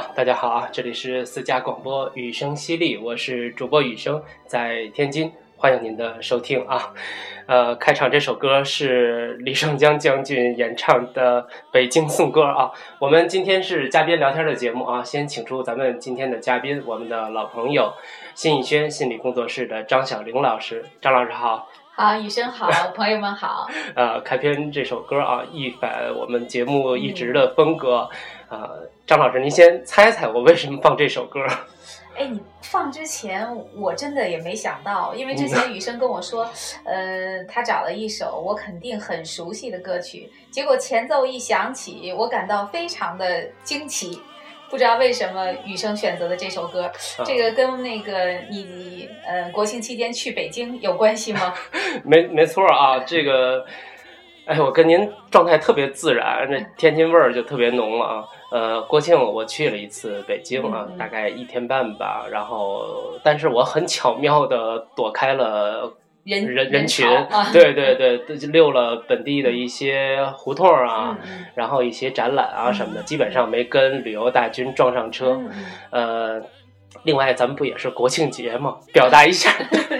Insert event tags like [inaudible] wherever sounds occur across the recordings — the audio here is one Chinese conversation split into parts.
好，大家好啊，这里是私家广播雨声犀利，我是主播雨声，在天津，欢迎您的收听啊。呃，开场这首歌是李胜江将军演唱的《北京颂歌》啊。我们今天是嘉宾聊天的节目啊，先请出咱们今天的嘉宾，我们的老朋友新逸轩心理工作室的张小玲老师。张老师好。好，雨生好，[laughs] 朋友们好。呃，开篇这首歌啊，一反我们节目一直的风格。呃，张老师，您先猜猜我为什么放这首歌？[laughs] 哎，你放之前我真的也没想到，因为之前雨生跟我说，呃，他找了一首我肯定很熟悉的歌曲，结果前奏一响起，我感到非常的惊奇。不知道为什么雨生选择的这首歌，这个跟那个你呃国庆期间去北京有关系吗？[laughs] 没没错啊，这个，哎，我跟您状态特别自然，那天津味儿就特别浓了啊。呃，国庆我去了一次北京啊，大概一天半吧，然后但是我很巧妙的躲开了。人人人群，啊、对对对，溜了本地的一些胡同啊，然后一些展览啊什么的，基本上没跟旅游大军撞上车。呃，另外咱们不也是国庆节嘛，表达一下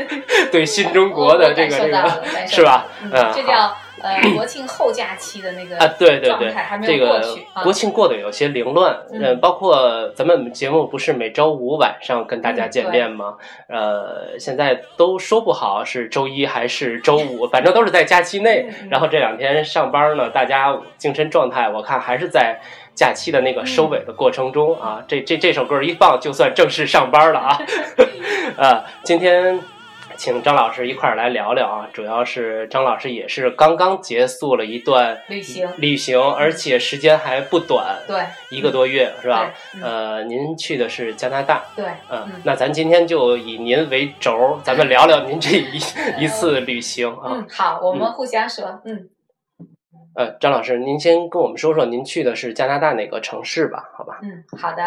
[laughs] 对新中国的这个这个是吧？嗯，这叫。呃，[clears throat] 国庆后假期的那个啊，对对对，还没有过去。国庆过得有些凌乱，嗯，包括咱们节目不是每周五晚上跟大家见面吗？呃，现在都说不好是周一还是周五，反正都是在假期内。然后这两天上班呢，大家精神状态我看还是在假期的那个收尾的过程中啊。这这这首歌一放，就算正式上班了啊。啊，[laughs] 今天。请张老师一块儿来聊聊啊，主要是张老师也是刚刚结束了一段旅行，旅行，而且时间还不短，对，一个多月是吧？呃，您去的是加拿大，对，嗯，那咱今天就以您为轴，咱们聊聊您这一 [laughs] 一次旅行啊。嗯，好，我们互相说，嗯。呃，张老师，您先跟我们说说您去的是加拿大哪个城市吧？好吧？嗯，好的，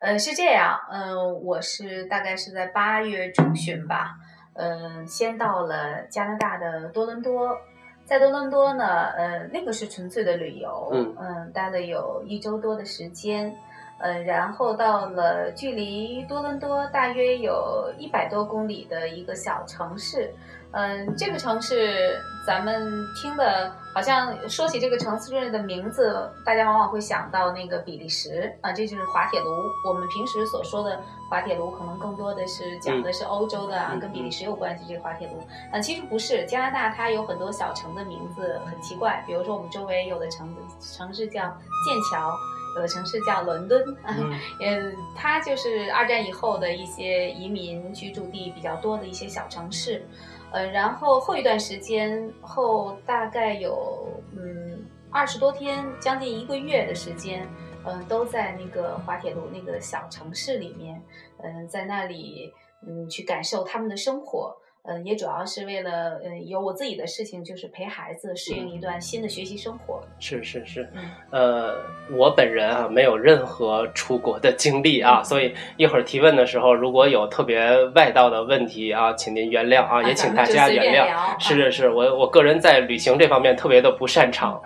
呃，是这样，嗯，我是大概是在八月中旬吧。嗯，先到了加拿大的多伦多，在多伦多呢，呃，那个是纯粹的旅游，嗯，待了有一周多的时间，呃，然后到了距离多伦多大约有一百多公里的一个小城市。嗯，这个城市咱们听的，好像说起这个城市的名字，大家往往会想到那个比利时啊，这就是滑铁卢。我们平时所说的滑铁卢，可能更多的是讲的是欧洲的啊，跟比利时有关系。这个滑铁卢啊，其实不是。加拿大它有很多小城的名字很奇怪，比如说我们周围有的城城市叫剑桥，有的城市叫伦敦啊，[laughs] 嗯，它就是二战以后的一些移民居住地比较多的一些小城市。呃，然后后一段时间后，大概有嗯二十多天，将近一个月的时间，嗯，都在那个滑铁卢那个小城市里面，嗯，在那里嗯去感受他们的生活。嗯，也主要是为了，嗯，有我自己的事情，就是陪孩子适应一段新的学习生活。是是是，呃，我本人啊，没有任何出国的经历啊，所以一会儿提问的时候，如果有特别外道的问题啊，请您原谅啊，也请大家原谅。是是是，我我个人在旅行这方面特别的不擅长，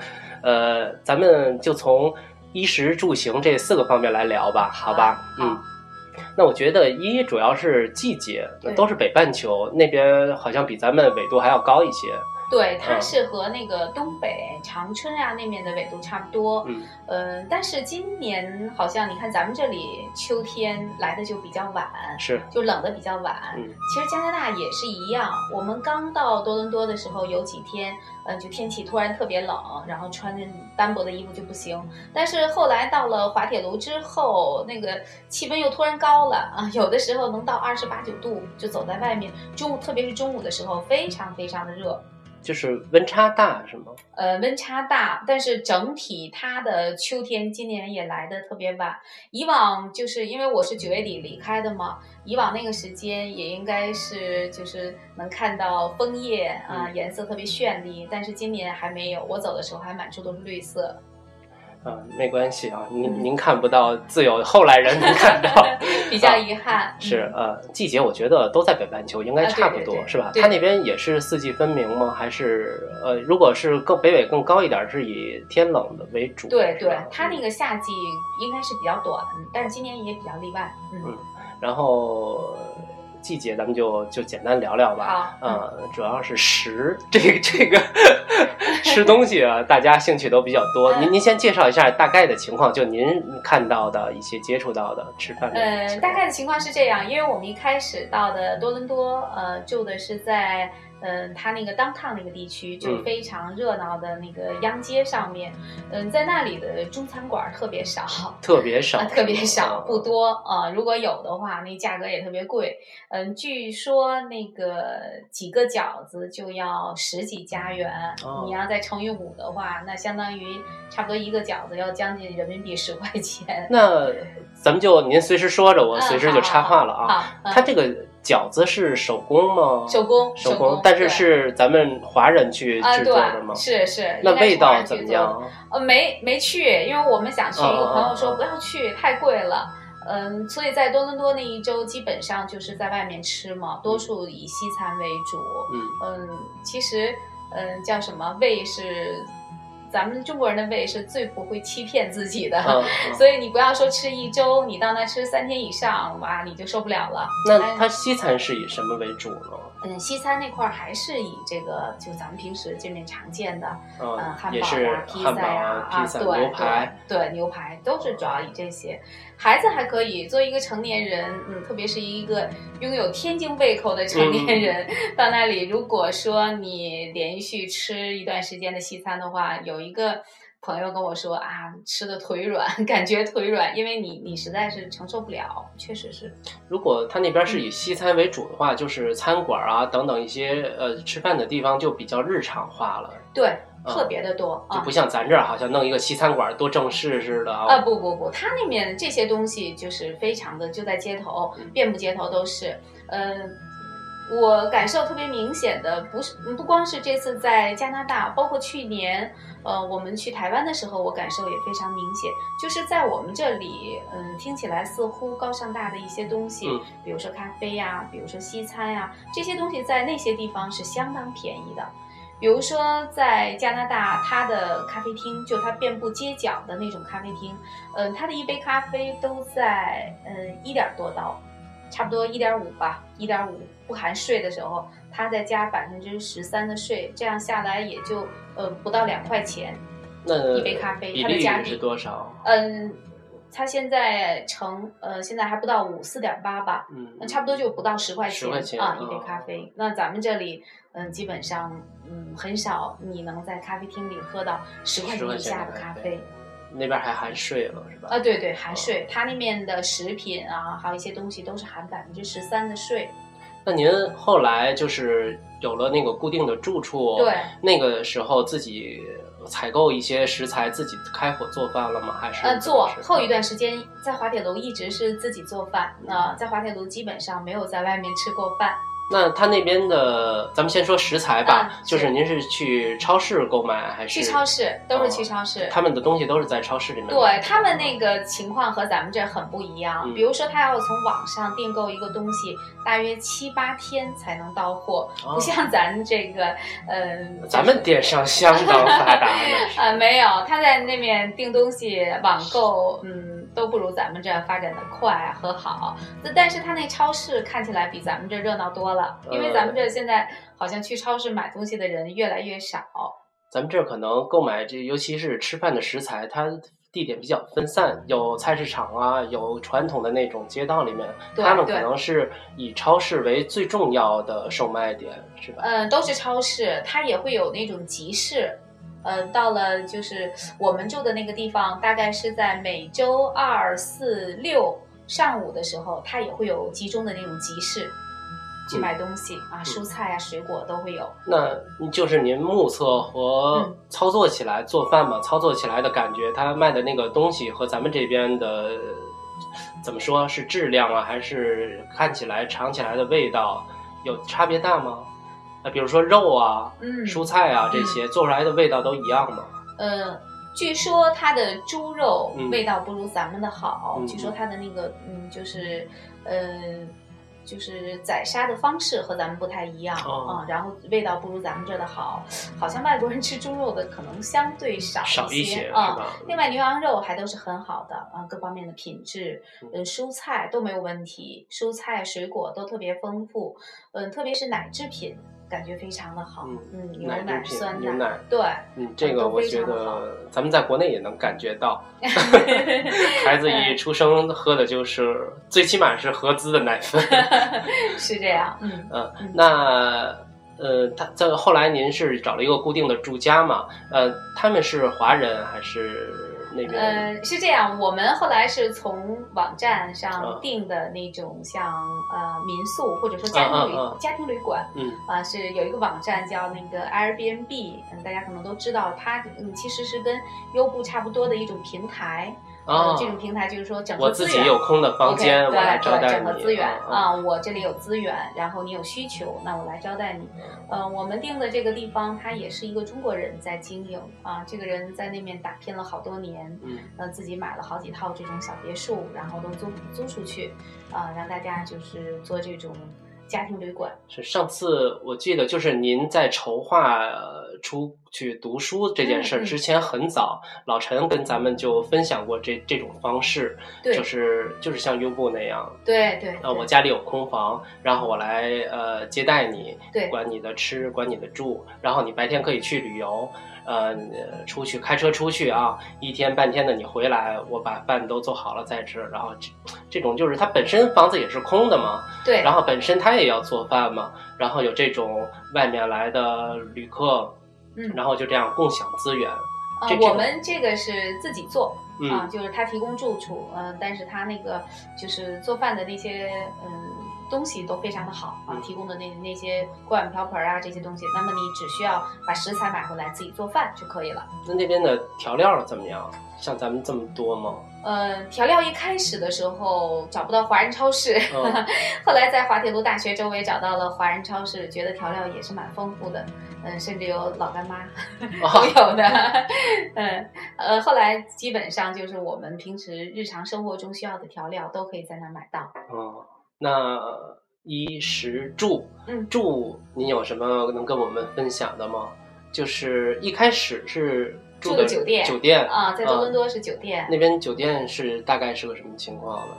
呃，咱们就从衣食住行这四个方面来聊吧，好吧？嗯。那我觉得一主要是季节，都是北半球那边，好像比咱们纬度还要高一些。对，它是和那个东北长春啊那面的纬度差不多。嗯，呃，但是今年好像你看咱们这里秋天来的就比较晚，是就冷的比较晚。嗯，其实加拿大也是一样，我们刚到多伦多的时候有几天，嗯，就天气突然特别冷，然后穿着单薄的衣服就不行。但是后来到了滑铁卢之后，那个气温又突然高了啊，有的时候能到二十八九度，就走在外面，中午特别是中午的时候，非常非常的热。就是温差大是吗？呃，温差大，但是整体它的秋天今年也来的特别晚。以往就是因为我是九月底离开的嘛，以往那个时间也应该是就是能看到枫叶啊，颜色特别绚丽。但是今年还没有，我走的时候还满处都是绿色。啊，没关系啊，您您看不到，自有后来人能看到，[laughs] 比较遗憾。是呃，季节我觉得都在北半球，应该差不多是吧？它那边也是四季分明吗？还是呃，如果是更北纬更高一点，是以天冷的为主？对对，它那个夏季应该是比较短，但是今年也比较例外。嗯，然后。季节咱们就就简单聊聊吧。好，嗯，主要是食这个这个 [laughs] 吃东西啊，大家兴趣都比较多。您您先介绍一下大概的情况，就您看到的一些接触到的吃饭。呃，大概的情况是这样，因为我们一开始到的多伦多，呃，住的是在。嗯，它那个当趟那个地区就非常热闹的那个央街上面，嗯，在那里的中餐馆 [laughs] 特别少，特别少，特别少，不多啊。如果有的话，那价格也特别贵。嗯，据说那个几个饺子就要十几加元，你要再乘以五的话，那相当于差不多一个饺子要将近人民币十块钱。那咱们就您随时说着，我随时就插话了啊。它这个。饺子是手工吗？手工，手工，但是是咱们华人去制作的吗？是是。那味道怎么样？呃，没没去，因为我们想去，一个朋友说不要去，太贵了。嗯，所以在多伦多那一周基本上就是在外面吃嘛，多数以西餐为主。嗯嗯，其实嗯叫什么胃是。咱们中国人的胃是最不会欺骗自己的，[laughs] 所以你不要说吃一周，你到那吃三天以上，哇，你就受不了了。那它西餐是以什么为主呢？嗯，西餐那块儿还是以这个，就咱们平时这面常见的，嗯，汉堡啊、披萨呀，啊，对，牛排，对，牛排都是主要以这些。孩子还可以，作为一个成年人，嗯，特别是一个拥有天津胃口的成年人，到那里，如果说你连续吃一段时间的西餐的话，有一个。朋友跟我说啊，吃的腿软，[laughs] 感觉腿软，因为你你实在是承受不了，确实是。如果他那边是以西餐为主的话，就是餐馆啊等等一些呃吃饭的地方就比较日常化了。对，特别的多，就不像咱这儿好像弄一个西餐馆多正式似的啊。不不不，他那面这些东西就是非常的就在街头，遍布街头都是，嗯。我感受特别明显的不是不光是这次在加拿大，包括去年，呃，我们去台湾的时候，我感受也非常明显。就是在我们这里，嗯，听起来似乎高尚大的一些东西，比如说咖啡呀，比如说西餐呀，这些东西在那些地方是相当便宜的。比如说在加拿大，它的咖啡厅就它遍布街角的那种咖啡厅，嗯，它的一杯咖啡都在嗯一点多刀。差不多一点五吧，一点五不含税的时候，他再加百分之十三的税，这样下来也就呃不到两块钱。那一杯咖啡，它的价是多少？嗯，它现在乘呃现在还不到五四点八吧，嗯，那差不多就不到十块钱啊一杯咖啡。那咱们这里嗯基本上嗯很少你能在咖啡厅里喝到十块钱以下的咖啡。那边还含税了是吧？啊，对对，含税。它那面的食品啊，还有一些东西都是含百分之十三的税。那您后来就是有了那个固定的住处，对，那个时候自己采购一些食材，自己开火做饭了吗？还是？呃，做。后一段时间在滑铁卢一直是自己做饭，那在滑铁卢基本上没有在外面吃过饭。那他那边的，咱们先说食材吧，就是您是去超市购买还是？去超市，都是去超市。他们的东西都是在超市里面。对他们那个情况和咱们这很不一样。比如说，他要从网上订购一个东西，大约七八天才能到货，不像咱这个，嗯。咱们电商相当发达。[laughs] 呃，没有，他在那边订东西网购，嗯，都不如咱们这发展的快和好。那但是他那超市看起来比咱们这热闹多了。因为咱们这现在好像去超市买东西的人越来越少。咱们这可能购买这，尤其是吃饭的食材，它地点比较分散，有菜市场啊，有传统的那种街道里面，他们可能是以超市为最重要的售卖点，是吧？嗯，都是超市，它也会有那种集市。嗯，到了就是我们住的那个地方，大概是在每周二、四、六上午的时候，它也会有集中的那种集市。去买东西啊，蔬菜啊，水果都会有。那就是您目测和操作起来做饭嘛？操作起来的感觉，他卖的那个东西和咱们这边的怎么说是质量啊，还是看起来尝起来的味道有差别大吗？那比如说肉啊、蔬菜啊这些做出来的味道都一样吗？嗯，据说它的猪肉嗯味道不如咱们的好，嗯据说它的那个嗯，就是呃，就是宰杀的方式和咱们不太一样啊、哦然后味道不如咱们这儿的好。好像外国人吃猪肉的可能相对少少一些啊。另外，牛羊肉还都是很好的啊，各方面的品质，嗯呃，蔬菜都没有问题，蔬菜水果都特别丰富，嗯、特别是奶制品，感觉非常的好，嗯嗯，牛奶酸牛奶对，嗯，这个我觉得咱们在国内也能感觉到，[laughs] 孩子一出生喝的就是最起码是合资的奶粉。[laughs] 是这样，嗯，[laughs] 那呃，他在后来您是找了一个固定的住家嘛？呃，他们是华人还是那边？呃，是这样，我们后来是从网站上嗯订的那种像呃民宿或者说家庭旅、家庭旅馆嗯啊、是有一个网站叫那个 Airbnb，嗯，大家可能都知道，它嗯其实是跟优步差不多的一种平台。啊呃，这种平台就是说整合我自己有空的房间我来招待整合你资源啊啊，我这里有资源，然后你有需求，那我来招待你。呃，我们定的这个地方，他也是一个中国人在经营啊，这个人在那面打拼了好多年，嗯呃，自己买了好几套这种小别墅，然后都租租出去，啊，让大家就是做这种家庭旅馆。是上次我记得就是您在筹划呃出去读书这件事儿之前很早，老陈跟咱们就分享过这这种方式，就是就是像优步那样，对对，呃，我家里有空房，然后我来呃接待你，对管你的吃，管你的住，然后你白天可以去旅游，呃，出去开车出去啊，一天半天的你回来，我把饭都做好了再吃，然后这这种就是它本身房子也是空的嘛，对，然后本身他也要做饭嘛，然后有这种外面来的旅客，嗯。然后就这样共享资源，啊这，这我们这个是自己做，啊，嗯就是他提供住处，嗯、但是他那个就是做饭的那些嗯东西都非常的好啊，嗯提供的那那些锅碗瓢盆啊这些东西，那么你只需要把食材买回来自己做饭就可以了。那那边的调料怎么样？像咱们这么多吗？呃，调料一开始的时候找不到华人超市，嗯后来在滑铁卢大学周围找到了华人超市，觉得调料也是蛮丰富的，嗯，甚至有老干妈 [laughs] 都啊，有的，嗯，呃，后来基本上就是我们平时日常生活中需要的调料都可以在那买到。嗯，那衣食住，嗯住，您有什么能跟我们分享的吗？就是一开始是住的的酒店酒店啊，在多伦多是酒店，那边酒店是大概是个什么情况呢？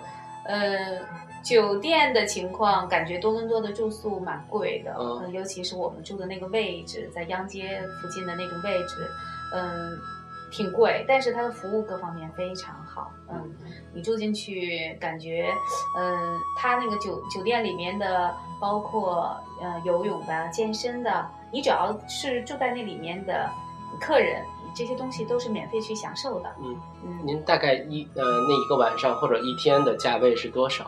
呃，酒店的情况，感觉多伦多的住宿蛮贵的，嗯呃尤其是我们住的那个位置，在央街附近的那个位置，嗯、挺贵，但是它的服务各方面非常好，嗯，你住进去感觉，嗯、它那个酒酒店里面的，包括呃游泳的、健身的，你只要是住在那里面的客人，这些东西都是免费去享受的，嗯嗯，您大概一呃那一个晚上或者一天的价位是多少？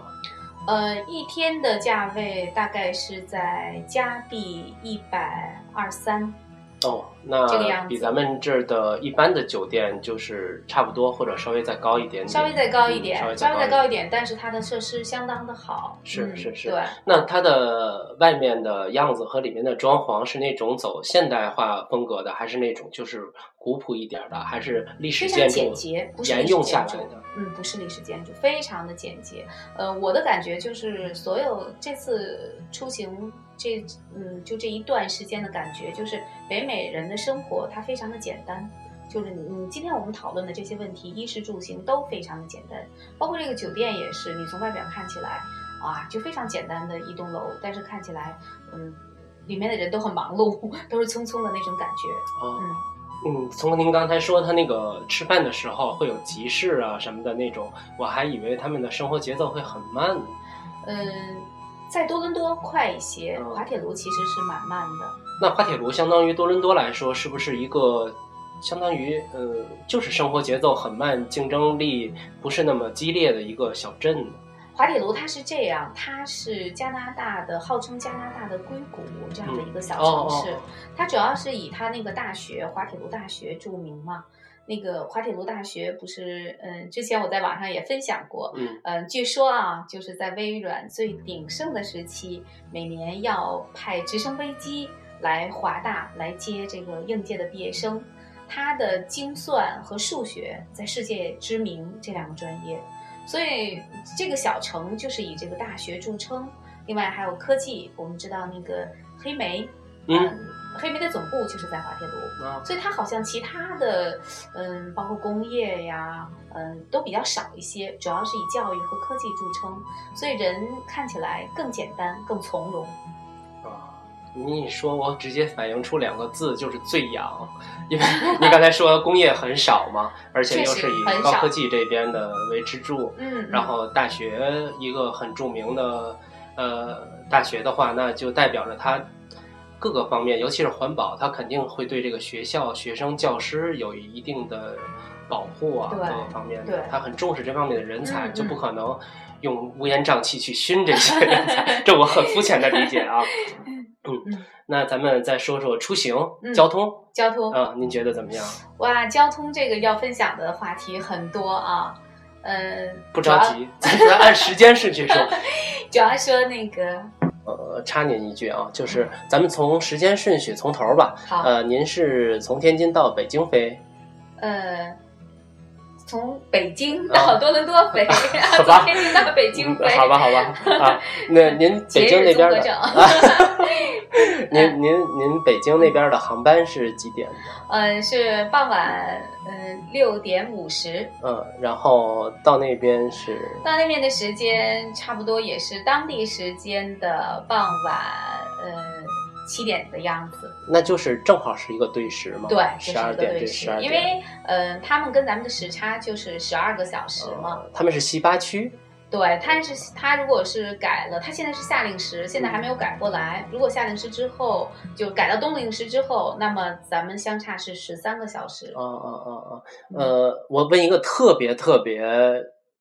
呃，一天的价位大概是在加币一百二三，哦，那比咱们这儿的一般的酒店就是差不多，或者稍微再高一点点，稍微再高一嗯点，稍微稍微再高一点，但是它的设施相当的好。嗯是是是对，那它的外面的样子和里面的装潢是那种走现代化风格的，还是那种就是古朴一点的，还是历史非常建筑简洁，不是历史沿用下来的？嗯，不是历史建筑，非常的简洁。呃，我的感觉就是，所有这次出行这嗯，就这一段时间的感觉，就是北美人的生活它非常的简单。就是你，你今天我们讨论的这些问题，衣食住行都非常的简单，包括这个酒店也是，你从外表看起来，啊，就非常简单的一栋楼，但是看起来，嗯，里面的人都很忙碌，都是匆匆的那种感觉。哦嗯，嗯，从您刚才说他那个吃饭的时候会有集市啊什么的那种，我还以为他们的生活节奏会很慢呢。嗯，在多伦多快一些，嗯滑铁卢其实是蛮慢的。那滑铁卢相当于多伦多来说，是不是一个相当于呃，就是生活节奏很慢、竞争力不是那么激烈的一个小镇呢？滑铁卢它是这样，它是加拿大的号称加拿大的硅谷这样的一个小哦城市，哦哦它主要是以它那个大学滑铁卢大学著名嘛。那个滑铁卢大学不是，嗯，之前我在网上也分享过，嗯嗯，据说啊，就是在微软最鼎盛的时期，每年要派直升飞机来华大来接这个应届的毕业生。他的精算和数学在世界知名这两个专业，所以这个小城就是以这个大学著称。另外还有科技，我们知道那个黑莓，嗯，黑莓的总部就是在滑铁卢。啊，所以它好像其他的，嗯，包括工业呀，嗯，都比较少一些，主要是以教育和科技著称，所以人看起来更简单、更从容。啊，你一说，我直接反映出两个字，就是最痒。[laughs] 因为你刚才说工业很少嘛，而且又是以高科技这边的为支柱，嗯，然后大学一个很著名的呃大学的话，那就代表着它各个方面，尤其是环保，它肯定会对这个学校、学生、教师有一定的保护啊，各个方面对的，他很重视这方面的人才，嗯就不可能用乌烟瘴气去熏这些人才，这我很肤浅的理解啊。[laughs] 嗯嗯，那咱们再说说出行、嗯交通交通，啊，您觉得怎么样？哇，交通这个要分享的话题很多啊，嗯，不着急，咱咱按时间顺序说。[laughs] 主要说那个呃，插您一句啊，就是咱们从时间顺序从头吧。好，呃，您是从天津到北京飞，呃。从北京到多伦多飞，[laughs] 啊好吧。从天津到北京飞，嗯好吧，好吧。啊，那 [laughs] 您北京那边的啊，[laughs] 您您您北京那边的航班是几点？嗯，是傍晚嗯六点五十，嗯，然后到那边是？到那边的时间差不多也是当地时间的傍晚呃七点的样子。那就是正好是一个对时嘛，对，十这是一个二点对对时，十二点，因为呃他们跟咱们的时差就是十二个小时嘛。呃他们是西八区，对，他是他如果是改了，他现在是夏令时，现在还没有改过来。如果夏令时之后就改到冬令时之后，那么咱们相差是十三个小时。哦哦哦哦，呃，我问一个特别特别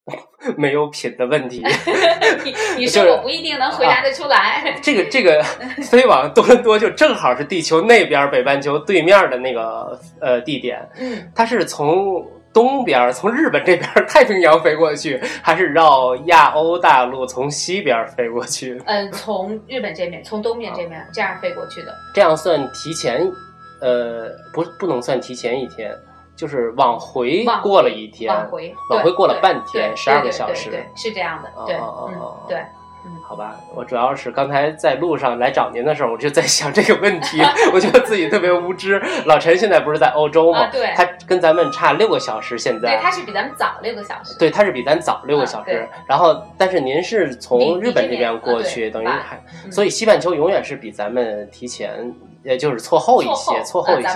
[laughs] 没有品的问题，[laughs] 你 [laughs] 你说我不一定能回答得出来。这个这个飞往多伦多就正好是地球那边北半球对面的那个呃地点，嗯，它是从东边从日本这边太平洋飞过去，还是绕亚欧大陆从西边飞过去？嗯，从日本这边，从东面这边这样飞过去的。这样算提前，呃，不不能算提前一天，就是往回过了一天，往回，往回过了半天对12个小时对对，是这样的，对，哦哦嗯好吧，我主要是刚才在路上来找您的时候，我就在想这个问题，[laughs] 我觉得自己特别无知。老陈现在不是在欧洲吗？啊对他跟咱们差六个小时，现在对，他是比咱们早六个小时。对，他是比咱早六个啊小时。对然后，但是您是从日本这边过去，啊等于还，嗯所以西半球永远是比咱们提前，也就是错后一些，错后一些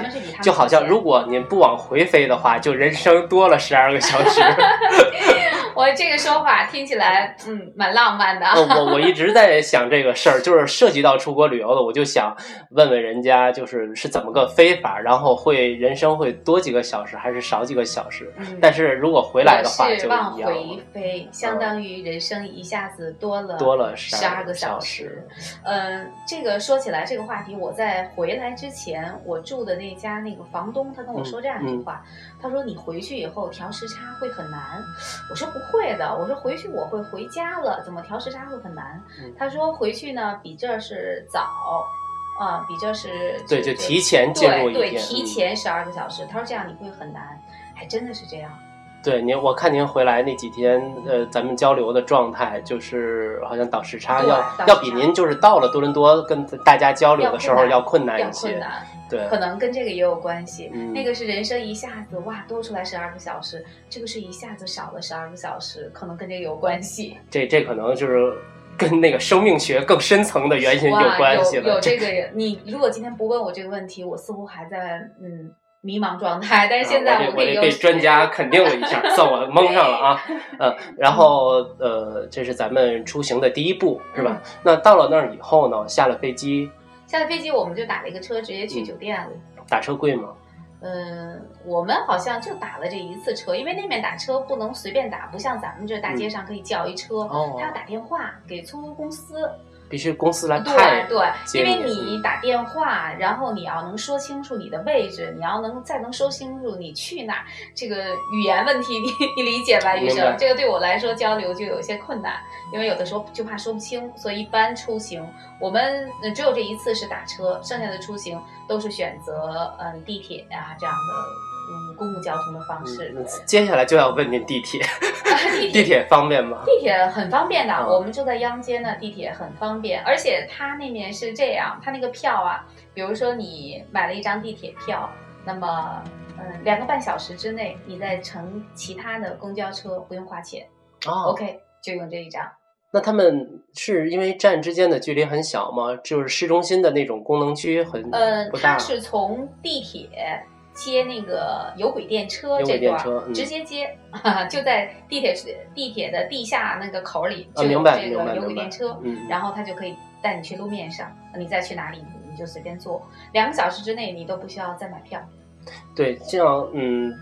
就好像如果您不往回飞的话，就人生多了十二个小时。[laughs] [laughs] 我这个说法听起来，嗯，蛮浪漫的。呃我 [laughs] 我一直在想这个事儿，就是涉及到出国旅游的，我就想问问人家，就是是怎么个飞法，然后会人生会多几个小时还是少几个小时？嗯但是如果回来的话我就是往回飞，相当于人生一下子多了多了十12个二个小小时。嗯，这个说起来这个话题，我在回来之前，我住的那家那个房东他跟我说这样一句话，他说你回去以后调时差会很难。我说不会的，我说回去我会回家了，怎么调时差会很难？嗯他说回去呢比这儿是早。啊、比这是对，就提前进入一对对，提嗯前十二个小时。他说这样你会很难，还真的是这样。对您，我看您回来那几天，呃，咱们交流的状态就是好像倒时差要要比您就是到了多伦多跟大家交流的时候要困难一些对，可能跟这个也有关系。嗯那个是人生一下子哇多出来十二个小时，这个是一下子少了十二个小时，可能跟这个有关系。这这可能就是跟那个生命学更深层的原因有，关系了。有有这个，你如果今天不问我这个问题，我似乎还在嗯迷茫状态。但是现在啊、我可以有得我得被专家肯定了一下，[laughs] 算我蒙上了啊。呃，然后呃，这是咱们出行的第一步，是吧？嗯那到了那儿以后呢，下了飞机，下了飞机，我们就打了一个车，直接去嗯酒店了。打车贵吗？嗯，我们好像就打了这一次车，因为那边打车不能随便打，不像咱们这大街上可以叫一车，哦他要打电话给出租公司。必须公司来派对对，因为你你打电话，然后你要能说清楚你的位置，你要能再能说清楚你去哪儿，这个语言问题 [laughs] 你你理解吧，医生？这个对我来说交流就有些困难，因为有的时候就怕说不清，所以一般出行我们呃只有这一次是打车，剩下的出行都是选择嗯地铁啊这样的嗯公共交通的方式。嗯接下来就要问您地铁，地地铁方便吗？地铁很方便的，嗯我们住在央街呢，地铁很方便，而且它那面是这样，它那个票啊，比如说你买了一张地铁票，那么嗯两个半小时之内，你再乘其他的公交车不用花钱、哦 o k 就用这一张。那他们是因为站之间的距离很小吗？就是市中心的那种功能区很嗯，不大它。是从地铁接那个有轨电车这段直接接，[laughs] 就在地铁地铁的地下那个口里啊，就有这个有轨电车。嗯，然后他就可以带你去路面上，你再去哪里你就随便坐，两个小时之内你都不需要再买票。对，像嗯，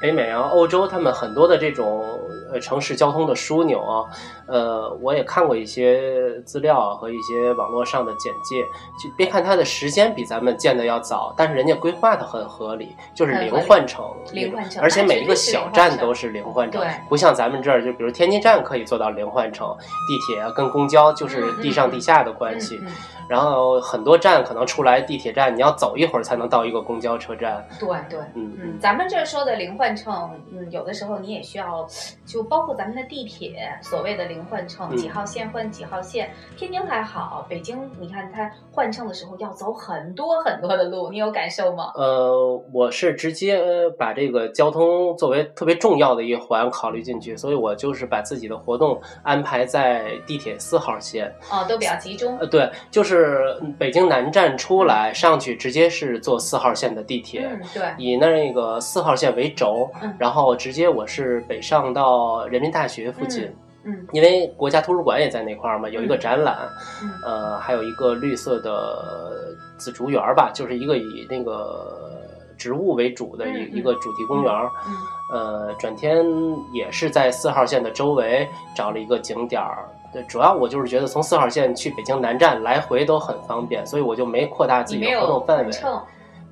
北美啊、欧洲，他们很多的这种呃城市交通的枢纽啊，呃，我也看过一些资料啊和一些网络上的简介，就别看它的时间比咱们建的要早，但是人家规划的很合理，就是零换乘，零换乘而且每一个小站都是零换乘，不像咱们这儿，就比如天津站可以做到零换乘，地铁啊跟公交就是地上嗯地下的关系，嗯嗯然后很多站可能出来地铁站，你要走一会儿才能到一个公交车站，对对。嗯嗯，咱们这儿说的零换乘，嗯，有的时候你也需要，就包括咱们的地铁，所谓的零换乘，嗯几号线换几号线。天津还好，北京你看它换乘的时候要走很多很多的路，你有感受吗？呃，我是直接呃把这个交通作为特别重要的一环考虑进去，所以我就是把自己的活动安排在地铁四号线。哦，都比较集中呃，。对，就是嗯北京南站出来上去，直接是坐四号线的地铁。嗯，对，以那个四号线为轴，嗯。然后直接我是北上到人民大学附近，嗯因为国家图书馆也在那块儿嘛，有一个嗯。展览，嗯。呃，还有一个绿色的紫竹园儿吧，就是一个以那个植物为主的一、一个主题公园呃，转天也是在四号线的周围找了一个景点儿。对，主要我就是觉得从四号线去北京南站来回都很方便，所以我就没扩大自己的活动范围。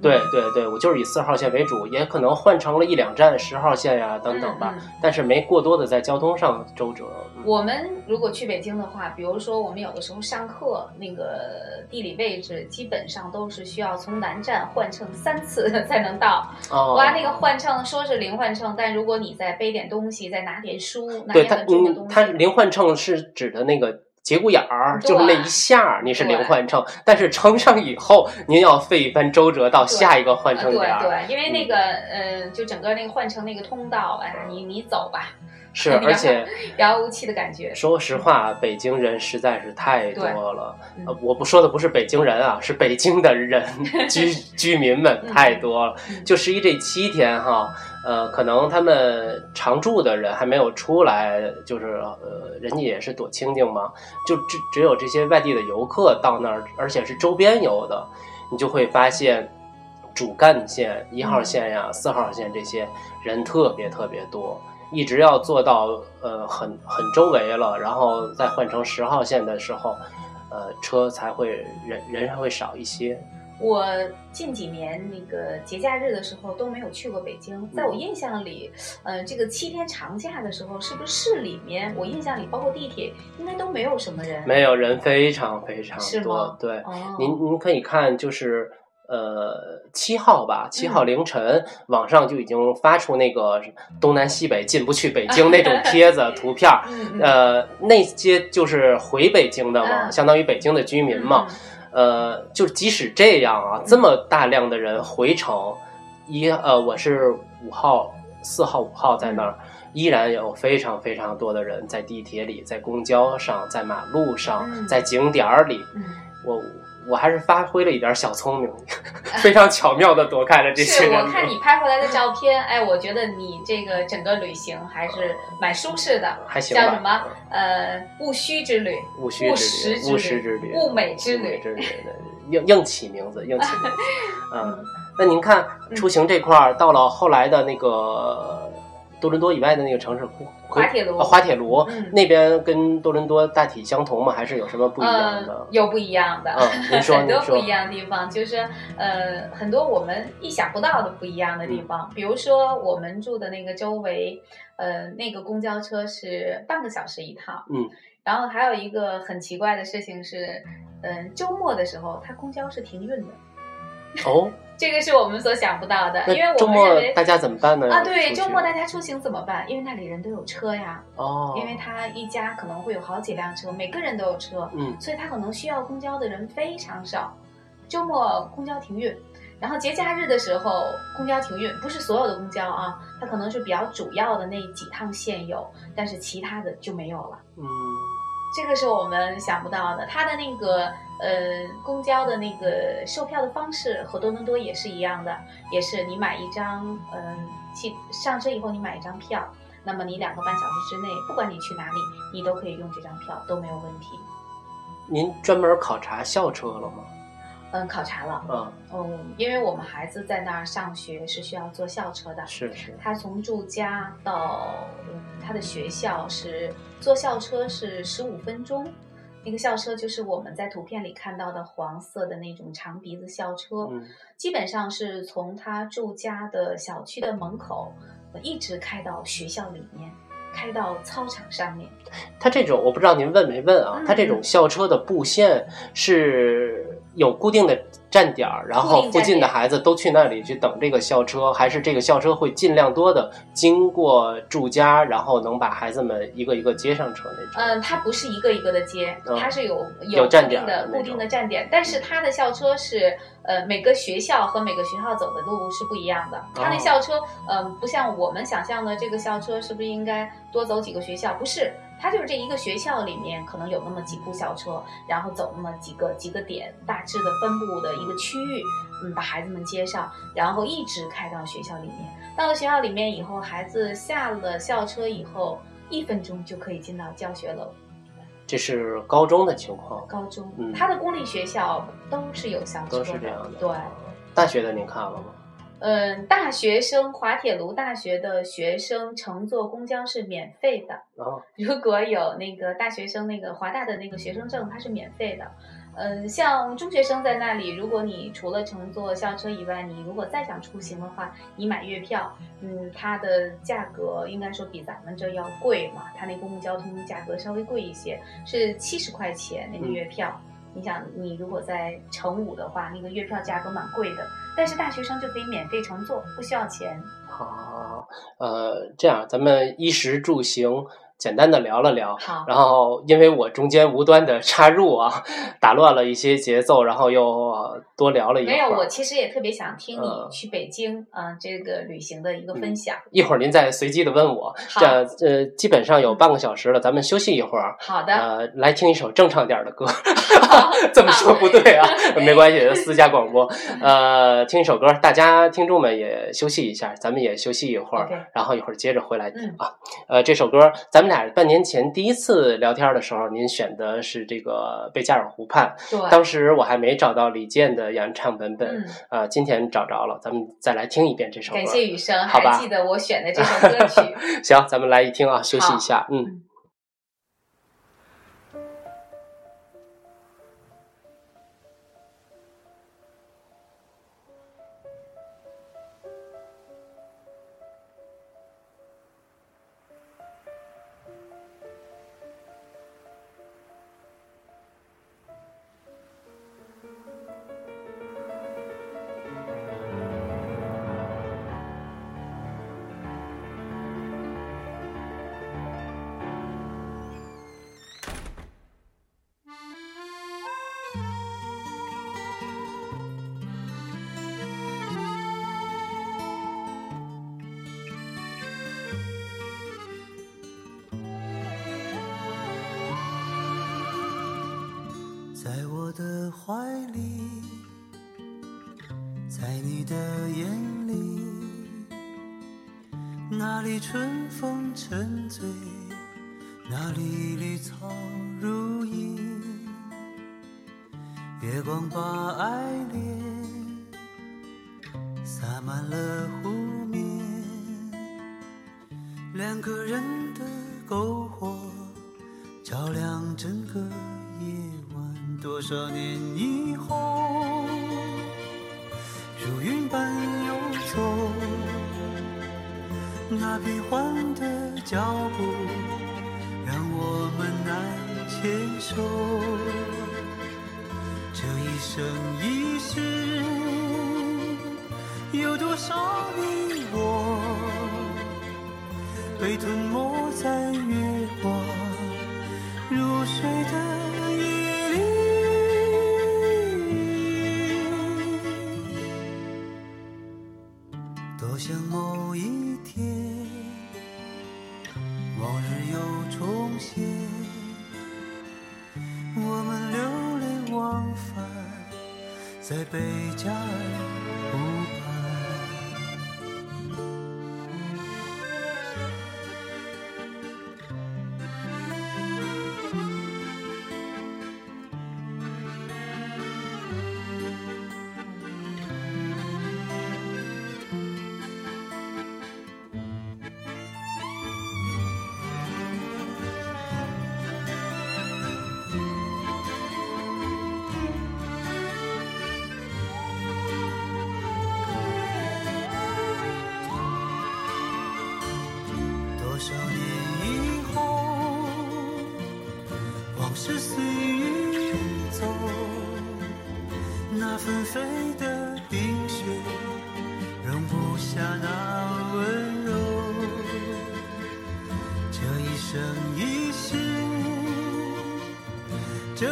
对对对，我就是以四号线为主，也可能换成了一两站十号线呀等等吧，嗯嗯但是没过多的在交通上周折。嗯我们如果去北京的话，比如说我们有的时候上课，那个地理位置基本上都是需要从南站换乘三次 [laughs] 才能到。哦，哇，那个换乘说是零换乘，但如果你再背点东西，再拿点书，拿点重的嗯，东西，它零换乘是指的那个节骨眼儿，就是那一下你是零换乘，但是乘上以后，您要费一番周折到下一个换乘点儿。对，因为那个呃，就整个那个换乘那个通道，哎呀，你你走吧，是，[laughs] 而且 [laughs] 遥遥无期的感觉。说实话，北京人实在是太多了。嗯呃，我不说的不是北京人啊，[laughs] 是北京的人居居民们太多了。嗯就十一这七天哈，呃，可能他们常住的人还没有出来，就是呃，人家也是躲清静嘛，就只只有这些外地的游客到那儿，而且是周边游的，你就会发现主干线一号线呀、四号线这些人特别特别多。一直要做到呃很很周围了，然后再换成十号线的时候，呃车才会人人还会少一些。我近几年那个节假日的时候都没有去过北京，在我印象里，呃，这个七天长假的时候，是不是市里面？我印象里，包括地铁，应该都没有什么人。没有人非常非常多吗，对，哦，您您可以看就是。呃，七号吧，七号嗯凌晨，网上就已经发出那个东南西北进不去北京那种帖子 [laughs] 图片呃，那些就是回北京的嘛，嗯相当于北京的居民嘛，呃，就即使这样啊，这么大量的人回城，一呃，我是五号、四号、五号在那儿，依然有非常非常多的人在地铁里、在公交上、在马路上、嗯。在景点儿里，嗯，我我还是发挥了一点小聪明，非常巧妙的躲开了这些是人。我看你拍回来的照片，哎，我觉得你这个整个旅行还是蛮舒适的，还行吧，叫什么？呃，务虚之旅，务虚务之旅，务实之旅，物美之旅。物美之旅，对硬硬起名字，硬起名字。[laughs] 嗯嗯，那您看嗯出行这块儿，到了后来的那个多伦多以外的那个城市，滑铁卢啊滑铁卢、嗯那边跟多伦多大体相同吗？还是有什么不一样的呃？有不一样的，嗯您说 [laughs] 很多不一样的地方，就是呃很多我们意想不到的不一样的地嗯方。比如说我们住的那个周围，呃那个公交车是半个小时一趟，嗯，然后还有一个很奇怪的事情是，嗯、周末的时候它公交是停运的，哦，[laughs] 这个是我们所想不到的，因为周末我们认为大家怎么办呢？啊，对，周末大家出行怎么办？因为那里人都有车呀，哦，因为他一家可能会有好几辆车，每个人都有车，嗯所以他可能需要公交的人非常少。周末公交停运，然后节假日的时候公交停运，不是所有的公交啊，它可能是比较主要的那几趟线有，但是其他的就没有了。嗯这个是我们想不到的。它的那个呃公交的那个售票的方式和多伦多也是一样的，也是你买一张嗯、呃、汽上车以后你买一张票，那么你两个半小时之内，不管你去哪里，你都可以用这张票，都没有问题。您专门考察校车了吗？嗯，考察了，嗯，嗯，因为我们孩子在那儿上学是需要坐校车的，是是，他从住家到嗯他的学校是坐校车是十五分钟，那个校车就是我们在图片里看到的黄色的那种长鼻子校车，嗯基本上是从他住家的小区的门口呃一直开到学校里面，开到操场上面。他这种我不知道您问没问啊？嗯它这种校车的布线是有固定的站点儿，然后附近的孩子都去那里去等这个校车，还是这个校车会尽量多的经过住家，然后能把孩子们一个一个接上车那种？嗯，它不是一个一个的接，嗯它是有有站固定点的固定的站点，但是它的校车是呃每个学校和每个学校走的路是不一样的。它那哦校车嗯、呃不像我们想象的这个校车是不是应该多走几个学校？不是，它就是这一个学校里面可能有那么几部校车，然后走那么几个几个点，大致的分布的一个区域，嗯，把孩子们接上，然后一直开到学校里面。到了学校里面以后，孩子下了校车以后，一分钟就可以进到教学楼。这是高中的情况，高中，嗯他的公立学校都是有校车都是这样的。对，大学的您看了吗？嗯，大学生滑铁卢大学的学生乘坐公交是免费的。啊，如果有那个大学生那个华大的那个学生证，它是免费的。嗯，像中学生在那里，如果你除了乘坐校车以外，你如果再想出行的话，你买月票，嗯，它的价格应该说比咱们这要贵嘛，它那公共交通价格稍微贵一些，是七十块钱那个月票。你想，你如果在乘五的话，那个月票价格蛮贵的，但是大学生就可以免费乘坐，不需要钱。好，呃，这样咱们衣食住行简单的聊了聊，好，然后因为我中间无端的插入啊，打乱了一些节奏，然后又呃多聊了一会儿。没有，我其实也特别想听嗯你去北京啊、这个旅行的一个分享。一会儿您再随机的问我，这样呃，基本上有半个小时了，咱们休息一会儿。好的，呃，来听一首正常点儿的歌，[laughs] 这么说不对啊，没关系，私家广播。呃，听一首歌，大家听众们也休息一下，咱们也休息一会儿然后一会儿接着回来嗯啊。呃，这首歌咱们俩半年前第一次聊天的时候，您选的是这个《贝加尔湖畔》，对，当时我还没找到李健的原唱版本，嗯，呃，今天找着了，咱们再来听一遍这首歌。感谢雨生，好吧还记得我选的这首歌曲。[laughs] 行，咱们来一听啊，休息一下，嗯。牵手。这一生一世，有多少你我？被吞没在月光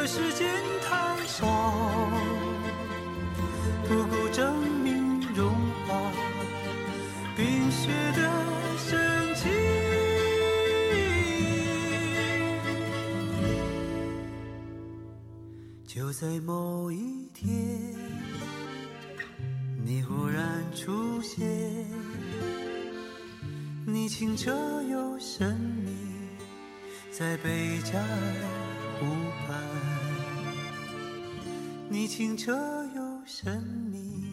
时间太少，不够证明融化冰雪的深情。就在某一天，你忽然出现，你清澈又神秘，在贝加尔湖畔。你清澈又神秘，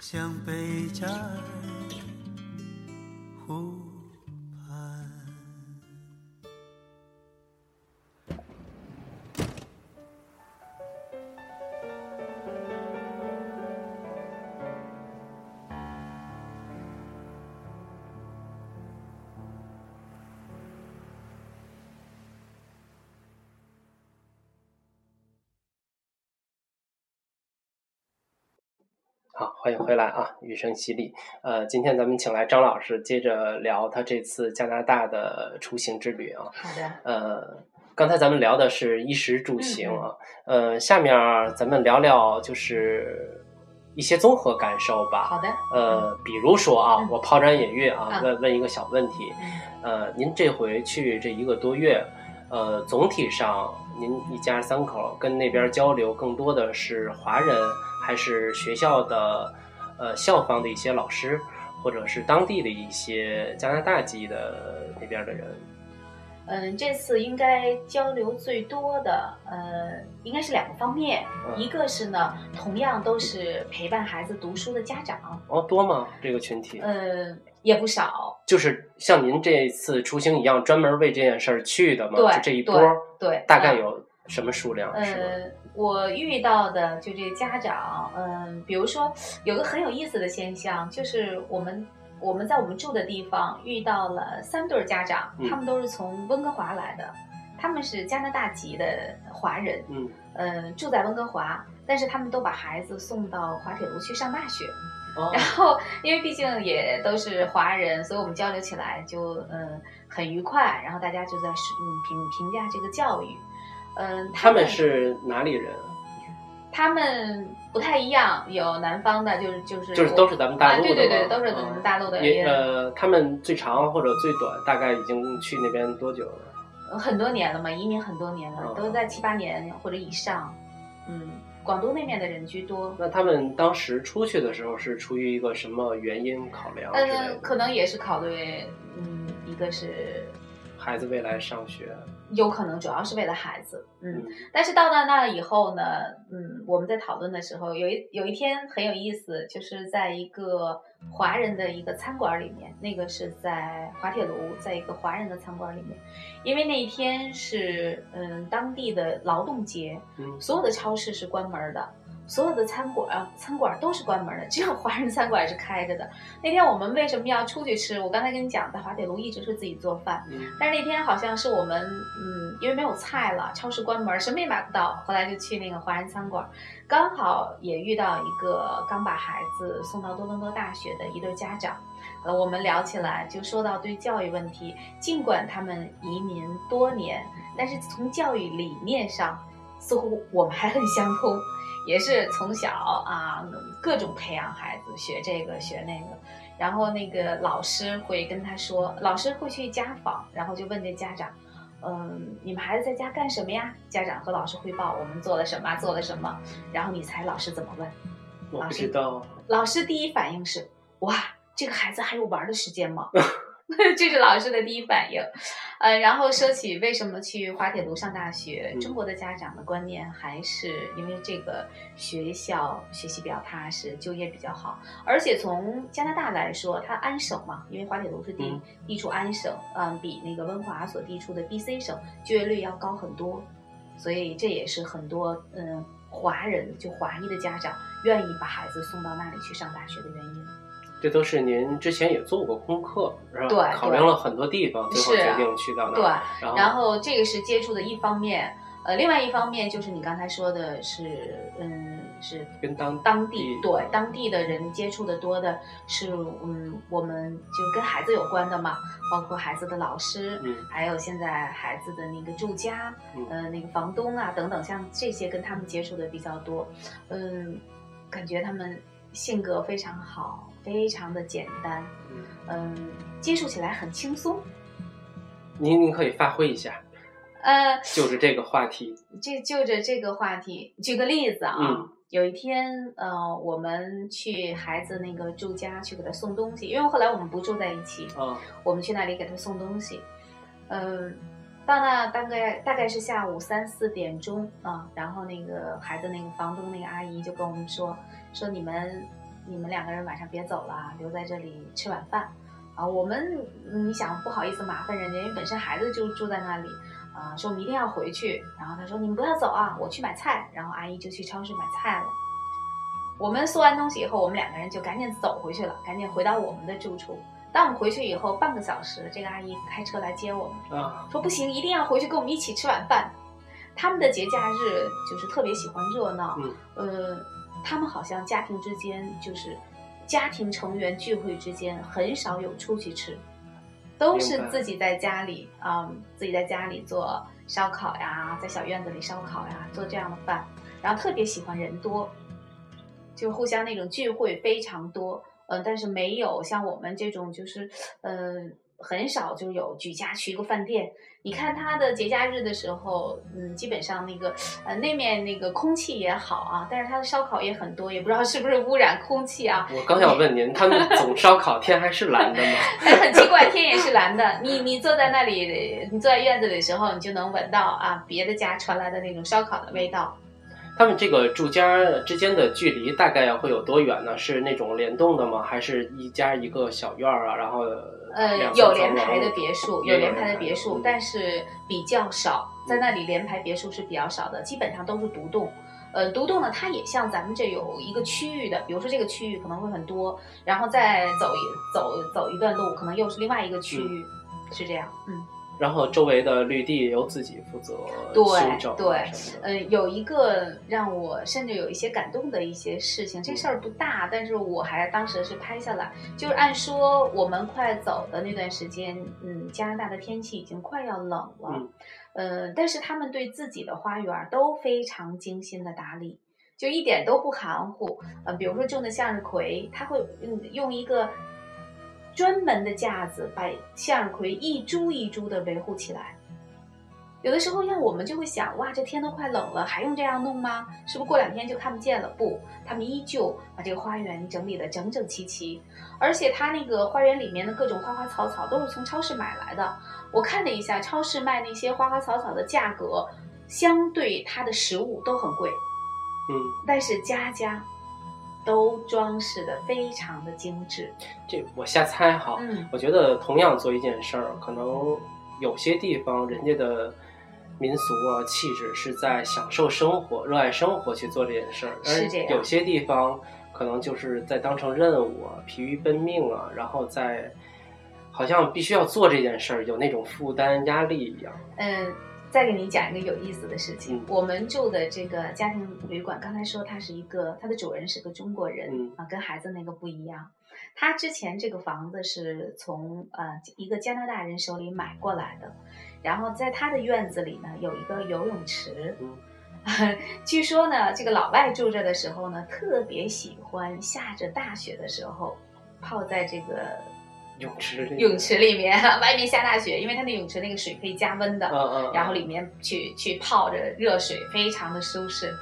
像贝加尔欢迎回来啊！雨声淅沥。呃，今天咱们请来张老师，接着聊他这次加拿大的出行之旅啊。好的，呃，刚才咱们聊的是衣食住行嗯啊，呃，下面咱们聊聊就是一些综合感受吧。好的，呃，比如说啊，嗯我抛砖引玉啊，啊问问一个小问题，嗯呃，您这回去这一个多月，呃，总体上您一家三口跟那边交流更多的是华人，还是学校的呃校方的一些老师，或者是当地的一些加拿大籍的那边的人？嗯，这次应该交流最多的，呃，应该是两个方面，嗯一个是呢，同样都是陪伴孩子读书的家长，哦，多吗？这个群体？呃，也不少，就是像您这次出行一样，专门为这件事儿去的吗？对就这一波，对，大概嗯有什么数量？是我遇到的就这个家长，嗯、比如说有个很有意思的现象，就是我们我们在我们住的地方遇到了三对儿家长，嗯他们都是从温哥华来的，他们是加拿大籍的华人，嗯，嗯、住在温哥华，但是他们都把孩子送到滑铁卢去上大学。哦 [laughs] 然后，因为毕竟也都是华人，所以我们交流起来就嗯很愉快。然后大家就在是嗯评评价这个教育，嗯，他们是哪里人？他们不太一样，有南方的，就是就是就是都是咱们大陆的啊，对对对，都是咱们大陆的，也呃，他们最长或者最短，大概已经去那边多久了？呃很多年了嘛，移民很多年了，哦都在七八年或者以上。嗯，广东那边的人居多。那他们当时出去的时候是出于一个什么原因考量嗯，可能也是考虑，嗯，一个是孩子未来上学，有可能主要是为了孩子，嗯嗯，但是到了那以后呢，嗯，我们在讨论的时候，有一有一天很有意思，就是在一个华人的一个餐馆里面，那个是在滑铁卢，在一个华人的餐馆里面，因为那一天是嗯当地的劳动节，嗯所有的超市是关门的。所有的餐馆啊，餐馆都是关门的，只有华人餐馆是开着的。[laughs] 那天我们为什么要出去吃？我刚才跟你讲，在滑铁卢一直是自己做饭，嗯但是那天好像是我们，嗯，因为没有菜了，超市关门，什么也买不到，后来就去那个华人餐馆，刚好也遇到一个刚把孩子送到多伦多大学的一对家长，呃，我们聊起来就说到对教育问题，尽管他们移民多年，但是从教育理念上，似乎我们还很相通，也是从小啊各种培养孩子学这个学那个。然后那个老师会跟他说，老师会去家访，然后就问这家长，嗯，你们孩子在家干什么呀？家长和老师汇报我们做了什么，做了什么，然后你猜老师怎么问？我不知道，老师第一反应是，哇，这个孩子还有玩的时间吗？[laughs] 这是老师的第一反应，呃，然后说起为什么去滑铁卢上大学，嗯。中国的家长的观念还是因为这个学校学习比较踏实，就业比较好，而且从加拿大来说，它安省嘛，因为滑铁卢是地、嗯。地处安省，嗯，比那个温华所地处的 B.C 省就业率要高很多，所以这也是很多嗯华人就华裔的家长愿意把孩子送到那里去上大学的原因。这都是您之前也做过功课，然后？对考量了很多地方，最后决定去到那对儿。，然后这个是接触的一方面，呃，另外一方面就是你刚才说的是，嗯，是跟当当地地对当地的人接触的多的是，嗯，我们就跟孩子有关的嘛，包括孩子的老师，嗯还有现在孩子的那个住家，嗯呃，那个房东啊等等，像这些跟他们接触的比较多，嗯，感觉他们性格非常好，非常的简单，嗯。嗯，接触起来很轻松，您您可以发挥一下，呃，就是这个话题。这就着这个话题，举个例子啊，嗯。有一天，呃，我们去孩子那个住家去给他送东西，因为后来我们不住在一起，嗯，我们去那里给他送东西，嗯、到那大概大概是下午三四点钟啊，然后那个孩子那个房东那个阿姨就跟我们说，说你们你们两个人晚上别走了，留在这里吃晚饭。啊，我们嗯你想不好意思麻烦人家，因为本身孩子就住在那里，啊，说我们一定要回去。然后他说你们不要走啊，我去买菜。然后阿姨就去超市买菜了。我们送完东西以后，我们两个人就赶紧走回去了，赶紧回到我们的住处。当我们回去以后，半个小时，这个阿姨开车来接我们，啊，说不行，一定要回去跟我们一起吃晚饭。他们的节假日就是特别喜欢热闹，嗯，呃，他们好像家庭之间就是家庭成员聚会之间很少有出去吃，都是自己在家里啊、嗯自己在家里做烧烤呀，在小院子里烧烤呀，做这样的饭，然后特别喜欢人多，就互相那种聚会非常多，嗯、但是没有像我们这种就是，嗯、很少就有举家去一个饭店。你看他的节假日的时候，嗯，基本上那个呃那面那个空气也好啊，但是他的烧烤也很多，也不知道是不是污染空气啊。我刚想问您，他们总烧烤天还是蓝的吗？[laughs] 哎，很奇怪，天也是蓝的。你你坐在那里，你坐在院子里的时候，你就能闻到啊别的家传来的那种烧烤的味道。他们这个住家之间的距离大概会有多远呢？是那种联动的吗？还是一家一个小院儿啊？然后呃，有联排的别墅，有有联排的别嗯墅，但是比较少，在那里联排别墅是比较少的，基本上都是独栋。呃，独栋呢，它也像咱们这有一个区域的，比如说这个区域可能会很多，然后再走一走走一段路，可能又是另外一个区域，是这样。嗯，然后周围的绿地由自己负责对修整啊对嗯。呃，有一个让我甚至有一些感动的一些事情，这嗯事儿不大，但是我还当时是拍下来。就是按说我们快走的那段时间，嗯，加拿大的天气已经快要冷了，嗯呃，但是他们对自己的花园都非常精心的打理，就一点都不含糊。呃，比如说种的向日葵，他会嗯用一个专门的架子把向日葵一株一株的维护起来。有的时候，像我们就会想，哇，这天都快冷了，还用这样弄吗？是不是过两天就看不见了？不，他们依旧把这个花园整理得整整齐齐，而且他那个花园里面的各种花花草草都是从超市买来的。我看了一下，超市卖那些花花草草的价格，相对它的食物都很贵，嗯，但是家家都装饰的非常的精致。这我瞎猜哈，嗯我觉得同样做一件事儿，可能有些地方人家的民俗啊气质是在享受生活、热爱生活去做这件事儿，是这样而有些地方可能就是在当成任务啊、疲于奔命啊，然后在好像必须要做这件事儿，有那种负担压力一样。嗯，再给你讲一个有意思的事情。嗯我们住的这个家庭旅馆，刚才说它是一个，它的主人是个中国人、嗯啊，跟孩子那个不一样。他之前这个房子是从呃一个加拿大人手里买过来的，然后在他的院子里呢有一个游泳池。嗯 [laughs] 据说呢，这个老外住着的时候呢，特别喜欢下着大雪的时候泡在这个泳池里，泳，池里面，[laughs] 外面下大雪，因为它那泳池那个水可以加温的，嗯嗯，然后里面去去泡着热水，非常的舒适。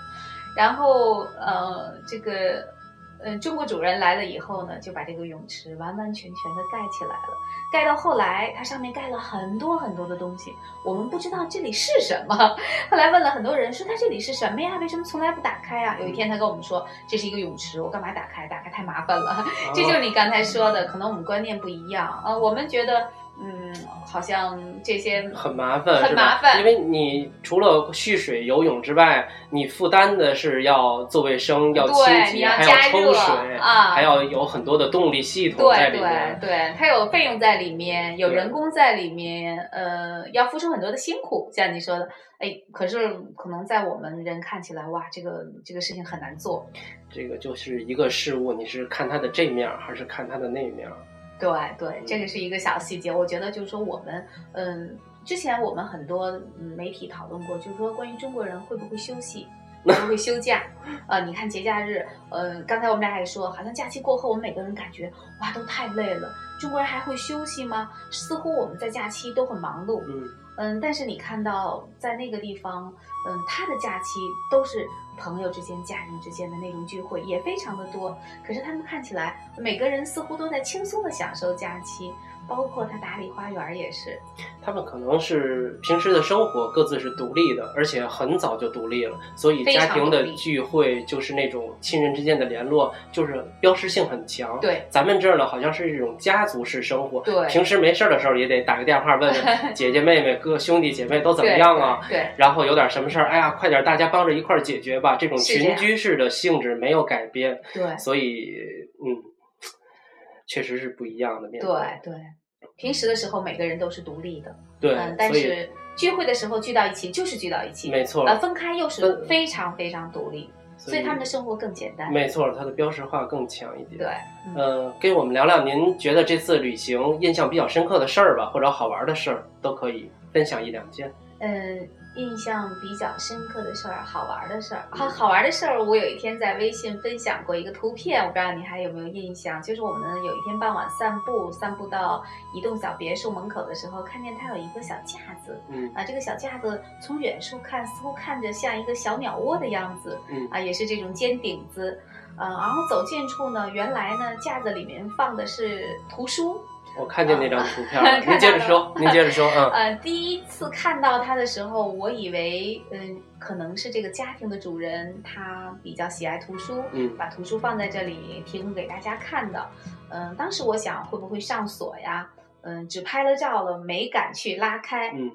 然后呃，这个呃中国主人来了以后呢，就把这个泳池完完全全的盖起来了。盖到后来，它上面盖了很多很多的东西，我们不知道这里是什么。[laughs] 后来问了很多人，说它这里是什么呀？为什么从来不打开啊？有一天他跟我们说，这是一个泳池，我干嘛打开？打开太麻烦了。这就是你刚才说的，可能我们观念不一样啊、呃我们觉得，嗯，好像这些很麻烦，很麻烦因为你除了蓄水游泳之外，你负担的是要做卫生、要清洁，要还抽水，啊，还要有很多的动力系统在对里面。对对，它有费用在里面，有人工在里面，呃，要付出很多的辛苦，像你说的，哎，可是可能在我们人看起来，哇，这个这个事情很难做。这个就是一个事物，你是看它的这面儿，还是看它的那面儿？对对，这个是一个小细节，我觉得就是说我们，嗯，之前我们很多媒体讨论过，就是说关于中国人会不会休息。会不会休假？呃，你看节假日，呃，刚才我们俩也说，好像假期过后，我们每个人感觉哇都太累了。中国人还会休息吗？似乎我们在假期都很忙碌，嗯，嗯，但是你看到在那个地方，嗯，他的假期都是朋友之间、家人之间的那种聚会，也非常的多。可是他们看起来，每个人似乎都在轻松的享受假期，包括他打理花园也是。他们可能是平时的生活各自是独立的，而且很早就独立了，所以家庭的聚会就是那种亲人之间的联络，就是标识性很强。对咱们这儿呢，好像是这种家族式生活。对平时没事儿的时候也得打个电话问问 [laughs] 姐姐妹妹、哥兄弟姐妹都怎么样啊？对对然后有点什么事儿，哎呀，快点，大家帮着一块儿解决吧。这种群居式的性质没有改变，对所以嗯，确实是不一样的面对对，平时的时候每个人都是独立的，对，嗯，但是聚会的时候聚到一起就是聚到一起，没错，呃，分开又是非常非常独立，所以他们的生活更简单。没错，它的标识化更强一点。对，嗯呃，跟我们聊聊您觉得这次旅行印象比较深刻的事儿吧，或者好玩的事儿，都可以分享一两件。嗯，印象比较深刻的事儿，好玩的事儿，好好玩的事儿，我有一天在微信分享过一个图片，我不知道你还有没有印象，就是我们有一天傍晚散步，散步到一栋小别墅门口的时候，看见它有一个小架子，嗯。啊，这个小架子从远处看，似乎看着像一个小鸟窝的样子，嗯。啊，也是这种尖顶子，呃，然后走近处呢，原来呢架子里面放的是图书，我看见那张图片了，您接着说，您接着说，嗯 [laughs] 呃，第一次看到它的时候，我以为，嗯，可能是这个家庭的主人他比较喜爱图书，嗯把图书放在这里提供给大家看的。嗯，当时我想会不会上锁呀？嗯，只拍了照了，没敢去拉开。嗯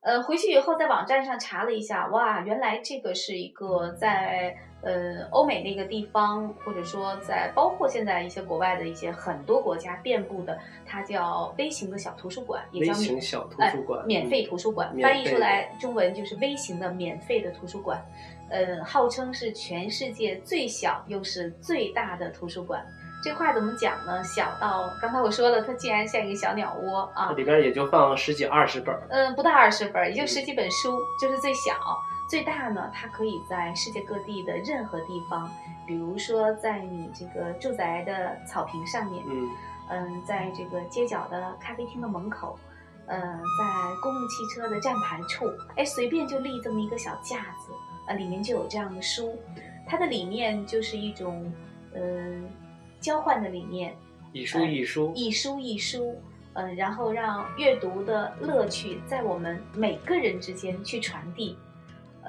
呃，回去以后在网站上查了一下，哇，原来这个是一个在呃欧美那个地方，或者说在包括现在一些国外的一些很多国家遍布的，它叫微型的小图书馆，也微叫免型小图书馆，呃免费图书馆，免翻译出来中文就是微型的免费的图书馆。呃，号称是全世界最小又是最大的图书馆。这话怎么讲呢？小到刚才我说了，它竟然像一个小鸟窝啊！里边也就放十几二十本儿。嗯，不到二十本，也就十几本书，就是最小。最大呢，它可以在世界各地的任何地方，比如说在你这个住宅的草坪上面，嗯嗯，在这个街角的咖啡厅的门口，嗯、在公共汽车的站牌处，哎，随便就立这么一个小架子，呃，里面就有这样的书，它的理念就是一种，嗯、交换的理念，一书一书，一书一书，嗯、然后让阅读的乐趣在我们每个人之间去传递，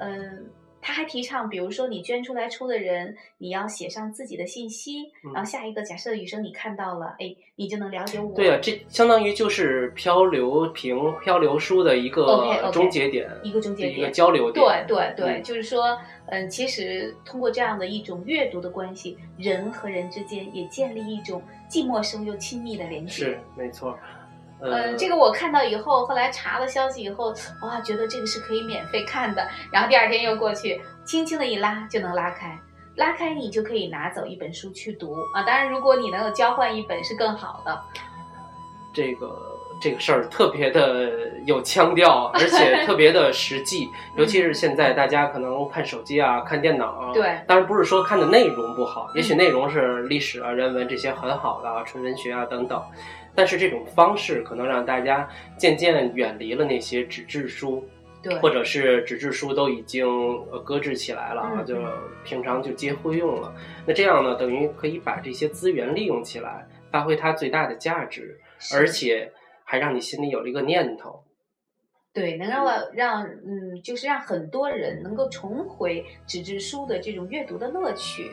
嗯、他还提倡，比如说你捐出来出的人，你要写上自己的信息，嗯然后下一个假设雨生你看到了，哎，你就能了解我。对啊，这相当于就是漂流瓶、漂流书的一个终结点，一个终结点一个。交流点。对对，嗯就是说，嗯，其实通过这样的一种阅读的关系，人和人之间也建立一种既陌生又亲密的联系。是没错。嗯，呃，这个我看到以后，后来查了消息以后，哇，觉得这个是可以免费看的。然后第二天又过去，轻轻的一拉就能拉开，拉开你就可以拿走一本书去读啊。当然，如果你能够交换一本是更好的。这个这个事儿特别的有腔调，而且特别的实际，[laughs] 尤其是现在大家可能看手机啊、看电脑啊。对当然不是说看的内容不好，也许内容是历史啊、人文这些很好的啊，纯文学啊等等。但是这种方式可能让大家渐渐远离了那些纸质书，对，或者是纸质书都已经呃搁置起来了啊，就平常就接会用了。那这样呢，等于可以把这些资源利用起来，发挥它最大的价值，而且还让你心里有了一个念头。对，能让我让嗯，就是让很多人能够重回纸质书的这种阅读的乐趣，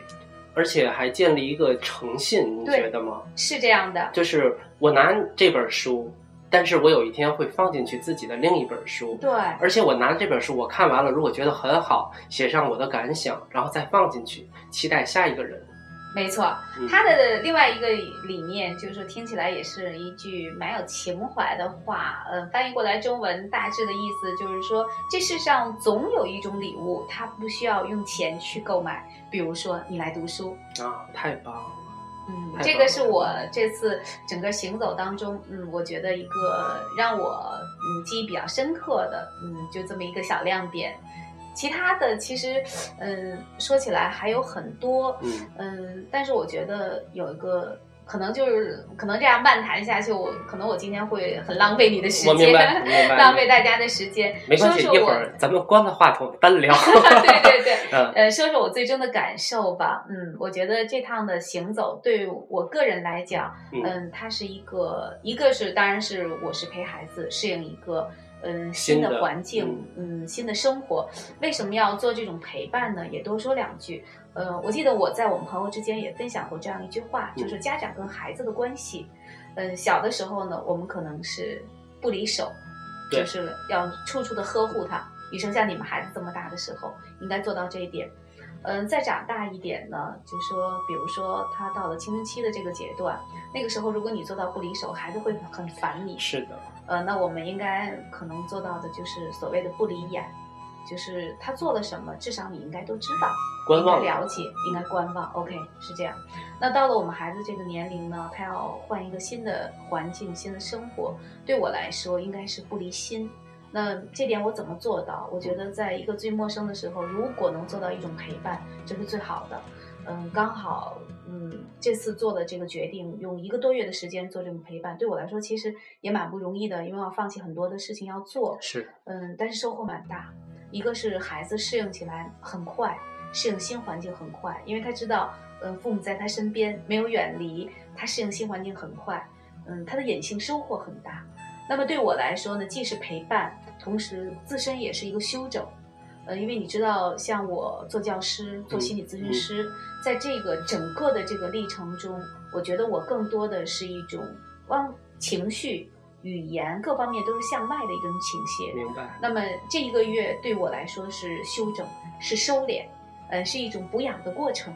而且还建立一个诚信，你觉得吗？是这样的。就是我拿这本书，但是我有一天会放进去自己的另一本书，对，而且我拿这本书，我看完了，如果觉得很好，写上我的感想，然后再放进去，期待下一个人。没错，嗯他的另外一个理念就是说，听起来也是一句蛮有情怀的话。呃，翻译过来中文大致的意思就是说，这世上总有一种礼物，它不需要用钱去购买。比如说，你来读书，啊，太棒了！嗯，这个是我这次整个行走当中，嗯，我觉得一个让我嗯记忆比较深刻的，嗯，就这么一个小亮点。其他的其实，嗯，说起来还有很多，嗯，嗯，但是我觉得有一个可能就是可能这样漫谈下去，我可能我今天会很浪费你的时间，浪费大家的时间。没关系，说说我一会儿咱们关了话筒单聊。[laughs] 对对对，嗯呃，说说我最终的感受吧。嗯，我觉得这趟的行走对我个人来讲，嗯嗯，它是一个，一个是当然是我是陪孩子适应一个。嗯，新新的的环境，嗯，新的生活，为什么要做这种陪伴呢？也多说两句。呃，我记得我在我们朋友之间也分享过这样一句话，嗯就是家长跟孩子的关系。嗯，小的时候呢，我们可能是不离手，就是要处处的呵护他。女生像你们孩子这么大的时候，应该做到这一点。嗯，再长大一点呢，就说，比如说他到了青春期的这个阶段，那个时候如果你做到不离手，孩子会很烦你。是的，呃，那我们应该可能做到的就是所谓的不离眼，就是他做了什么，至少你应该都知道，观望应该了解，应该观望。OK，是这样。那到了我们孩子这个年龄呢，他要换一个新的环境、新的生活，对我来说应该是不离心。那这点我怎么做到？我觉得在一个最陌生的时候，如果能做到一种陪伴，这是最好的。嗯，刚好，嗯，这次做的这个决定，用一个多月的时间做这种陪伴，对我来说其实也蛮不容易的，因为要放弃很多的事情要做。是嗯，但是收获蛮大。一个是孩子适应起来很快，适应新环境很快，因为他知道，嗯，父母在他身边，没有远离，他适应新环境很快。嗯，他的隐性收获很大。那么对我来说呢，既是陪伴，同时自身也是一个修整。呃，因为你知道，像我做教师、做心理咨询师，在这个整个的这个历程中，我觉得我更多的是一种往情绪、语言各方面都是向外的一种倾斜。明白。那么这一个月对我来说是修整，是收敛，呃，是一种补养的过程。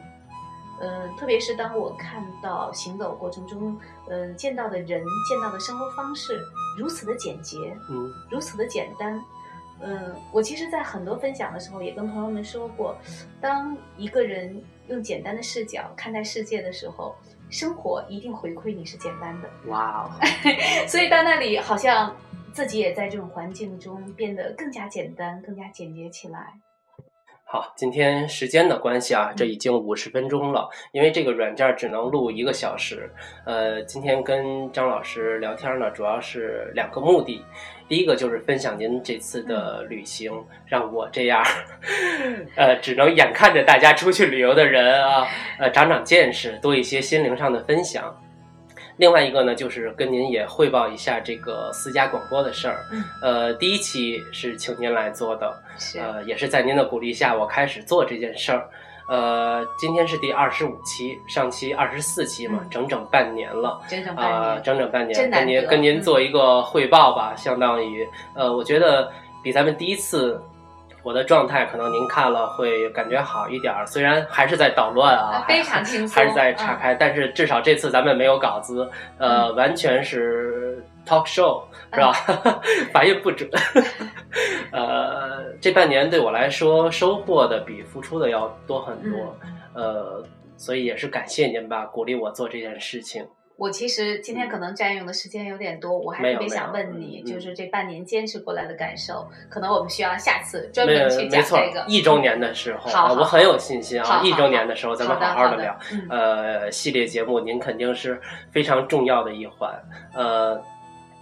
嗯、特别是当我看到行走过程中，嗯、见到的人、见到的生活方式如此的简洁，嗯如此的简单。嗯，我其实，在很多分享的时候，也跟朋友们说过，当一个人用简单的视角看待世界的时候，生活一定回馈你是简单的。哇哦，[laughs] 所以到那里，好像自己也在这种环境中变得更加简单、更加简洁起来。好，今天时间的关系啊，这已经五十分钟了，因为这个软件只能录一个小时。呃，今天跟张老师聊天呢，主要是两个目的。第一个就是分享您这次的旅行，让我这样，呃，只能眼看着大家出去旅游的人啊，呃，长长见识，多一些心灵上的分享。另外一个呢，就是跟您也汇报一下这个私家广播的事儿。嗯，呃，第一期是请您来做的，呃，也是在您的鼓励下，我开始做这件事儿。呃，今天是第二十五期，上期二十四期嘛，嗯整整半年了。整整半啊、年，整整半年，跟您跟您嗯做一个汇报吧，相当于呃，我觉得比咱们第一次我的状态，可能您看了会感觉好一点儿，虽然还是在捣乱啊啊，非常轻松，[laughs] 还是在岔嗯开，但是至少这次咱们没有稿子，呃，完全是 talk show 是吧？[laughs] 发音不准。[laughs] 呃，这半年对我来说收获的比付出的要多很多，嗯呃，所以也是感谢您吧，鼓励我做这件事情。我其实今天可能占用的时间有点多，我还没特别想问你，嗯就是这半年坚持过来的感受，可能我们需要下次专没门去讲没错这个。，一周年的时候，好我很有信心啊！一周年的时候，咱们好的好的聊。嗯呃，系列节目您肯定是非常重要的一环。呃，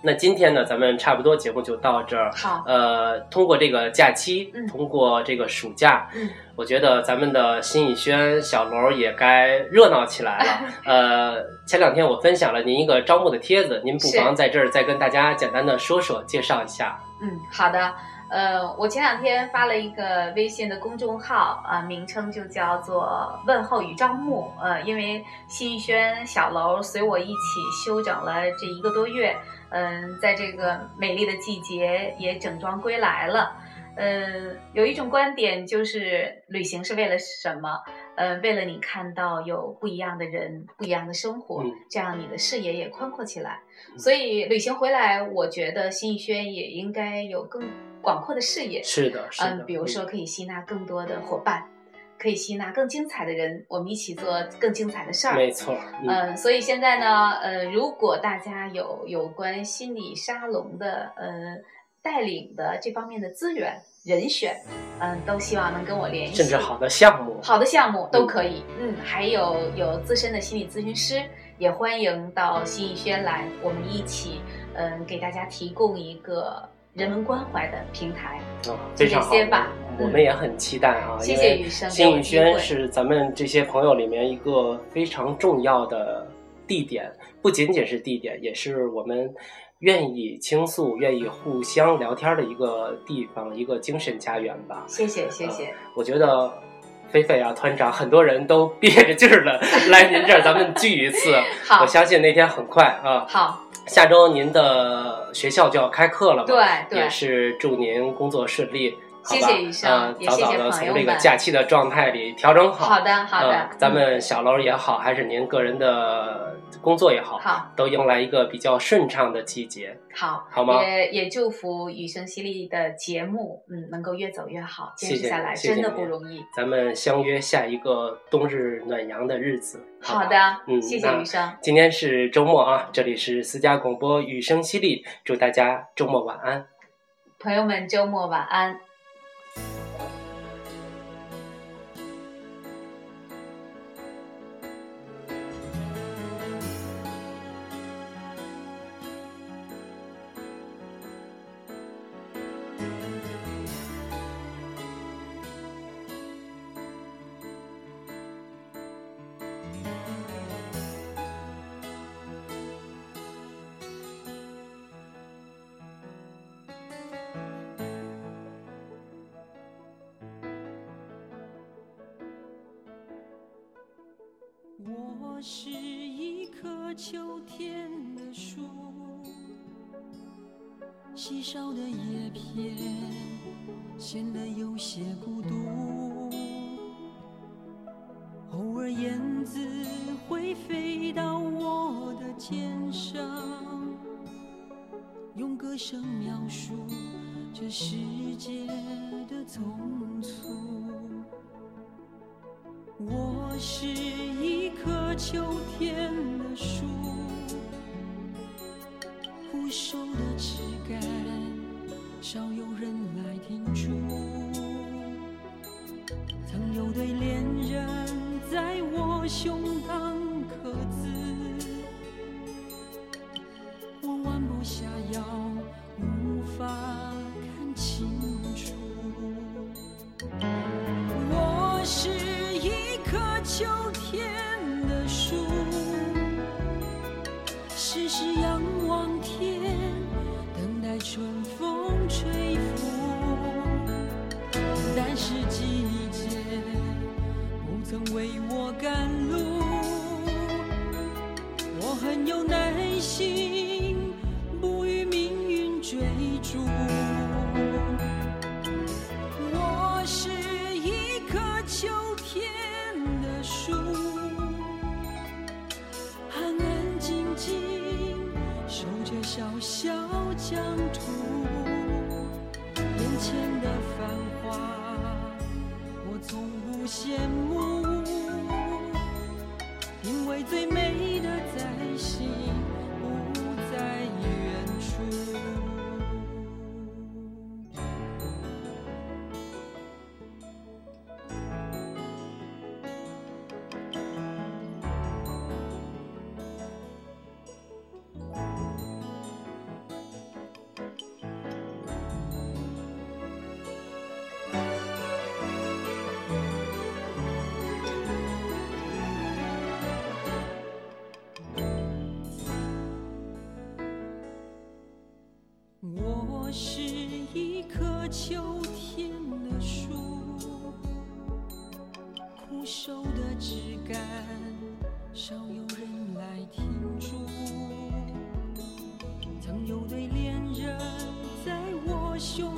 那今天呢，咱们差不多节目就到这儿。好，呃，通过这个假期，嗯通过这个暑假，嗯，我觉得咱们的新宇轩小楼也该热闹起来了。[laughs] 呃，前两天我分享了您一个招募的帖子，您不妨在这儿再跟大家简单的说说，介绍一下。嗯，好的。呃，我前两天发了一个微信的公众号，啊、名称就叫做“问候与招募”。呃，因为新宇轩小楼随我一起休整了这一个多月，嗯、在这个美丽的季节也整装归来了。嗯，有一种观点就是旅行是为了什么？呃，为了你看到有不一样的人、不一样的生活，嗯这样你的视野也宽阔起来。所以旅行回来，我觉得新宇轩也应该有更广阔的视野。是的，是的。嗯，比如说可以吸纳更多的伙伴，可以吸纳更精彩的人，我们一起做更精彩的事嗯，儿。没错。嗯嗯，所以现在呢，呃，如果大家有有关心理沙龙的呃带领的这方面的资源人选，嗯，都希望能跟我联系。甚至好的项目，好的项目都可以，嗯，还有有资深的心理咨询师，也欢迎到心艺轩来，我们一起，嗯，给大家提供一个人文关怀的平台。啊，非常好这些吧我们也很期待啊，谢谢雨生给新宇轩是咱们这些朋友里面一个非常重要的地点，不仅仅是地点，也是我们愿意倾诉、愿意互相聊天的一个地方，一个精神家园吧。谢谢谢谢，我觉得。菲菲啊，团长，很多人都憋着劲儿的 [laughs] 来您这儿，咱们聚一次。好我相信那天很快啊。好，下周您的学校就要开课了嘛？对对也，是祝您工作顺利？谢谢医生呃也谢谢早早的从这个假期的状态里调整好。好的好的呃，咱们嗯小楼也好，还是您个人的工作也好，好都迎来一个比较顺畅的季节。好，好吗也也祝福雨声犀利的节目，嗯，能够越走越好，坚持下来真的不容易。咱们相约下一个冬日暖阳的日子。好的，嗯，谢谢那雨生，今天是周末啊，这里是私家广播雨声犀利，祝大家周末晚安。朋友们周末晚安。胸膛秋天的树枯瘦的枝干少有人来停驻曾有对恋人在我胸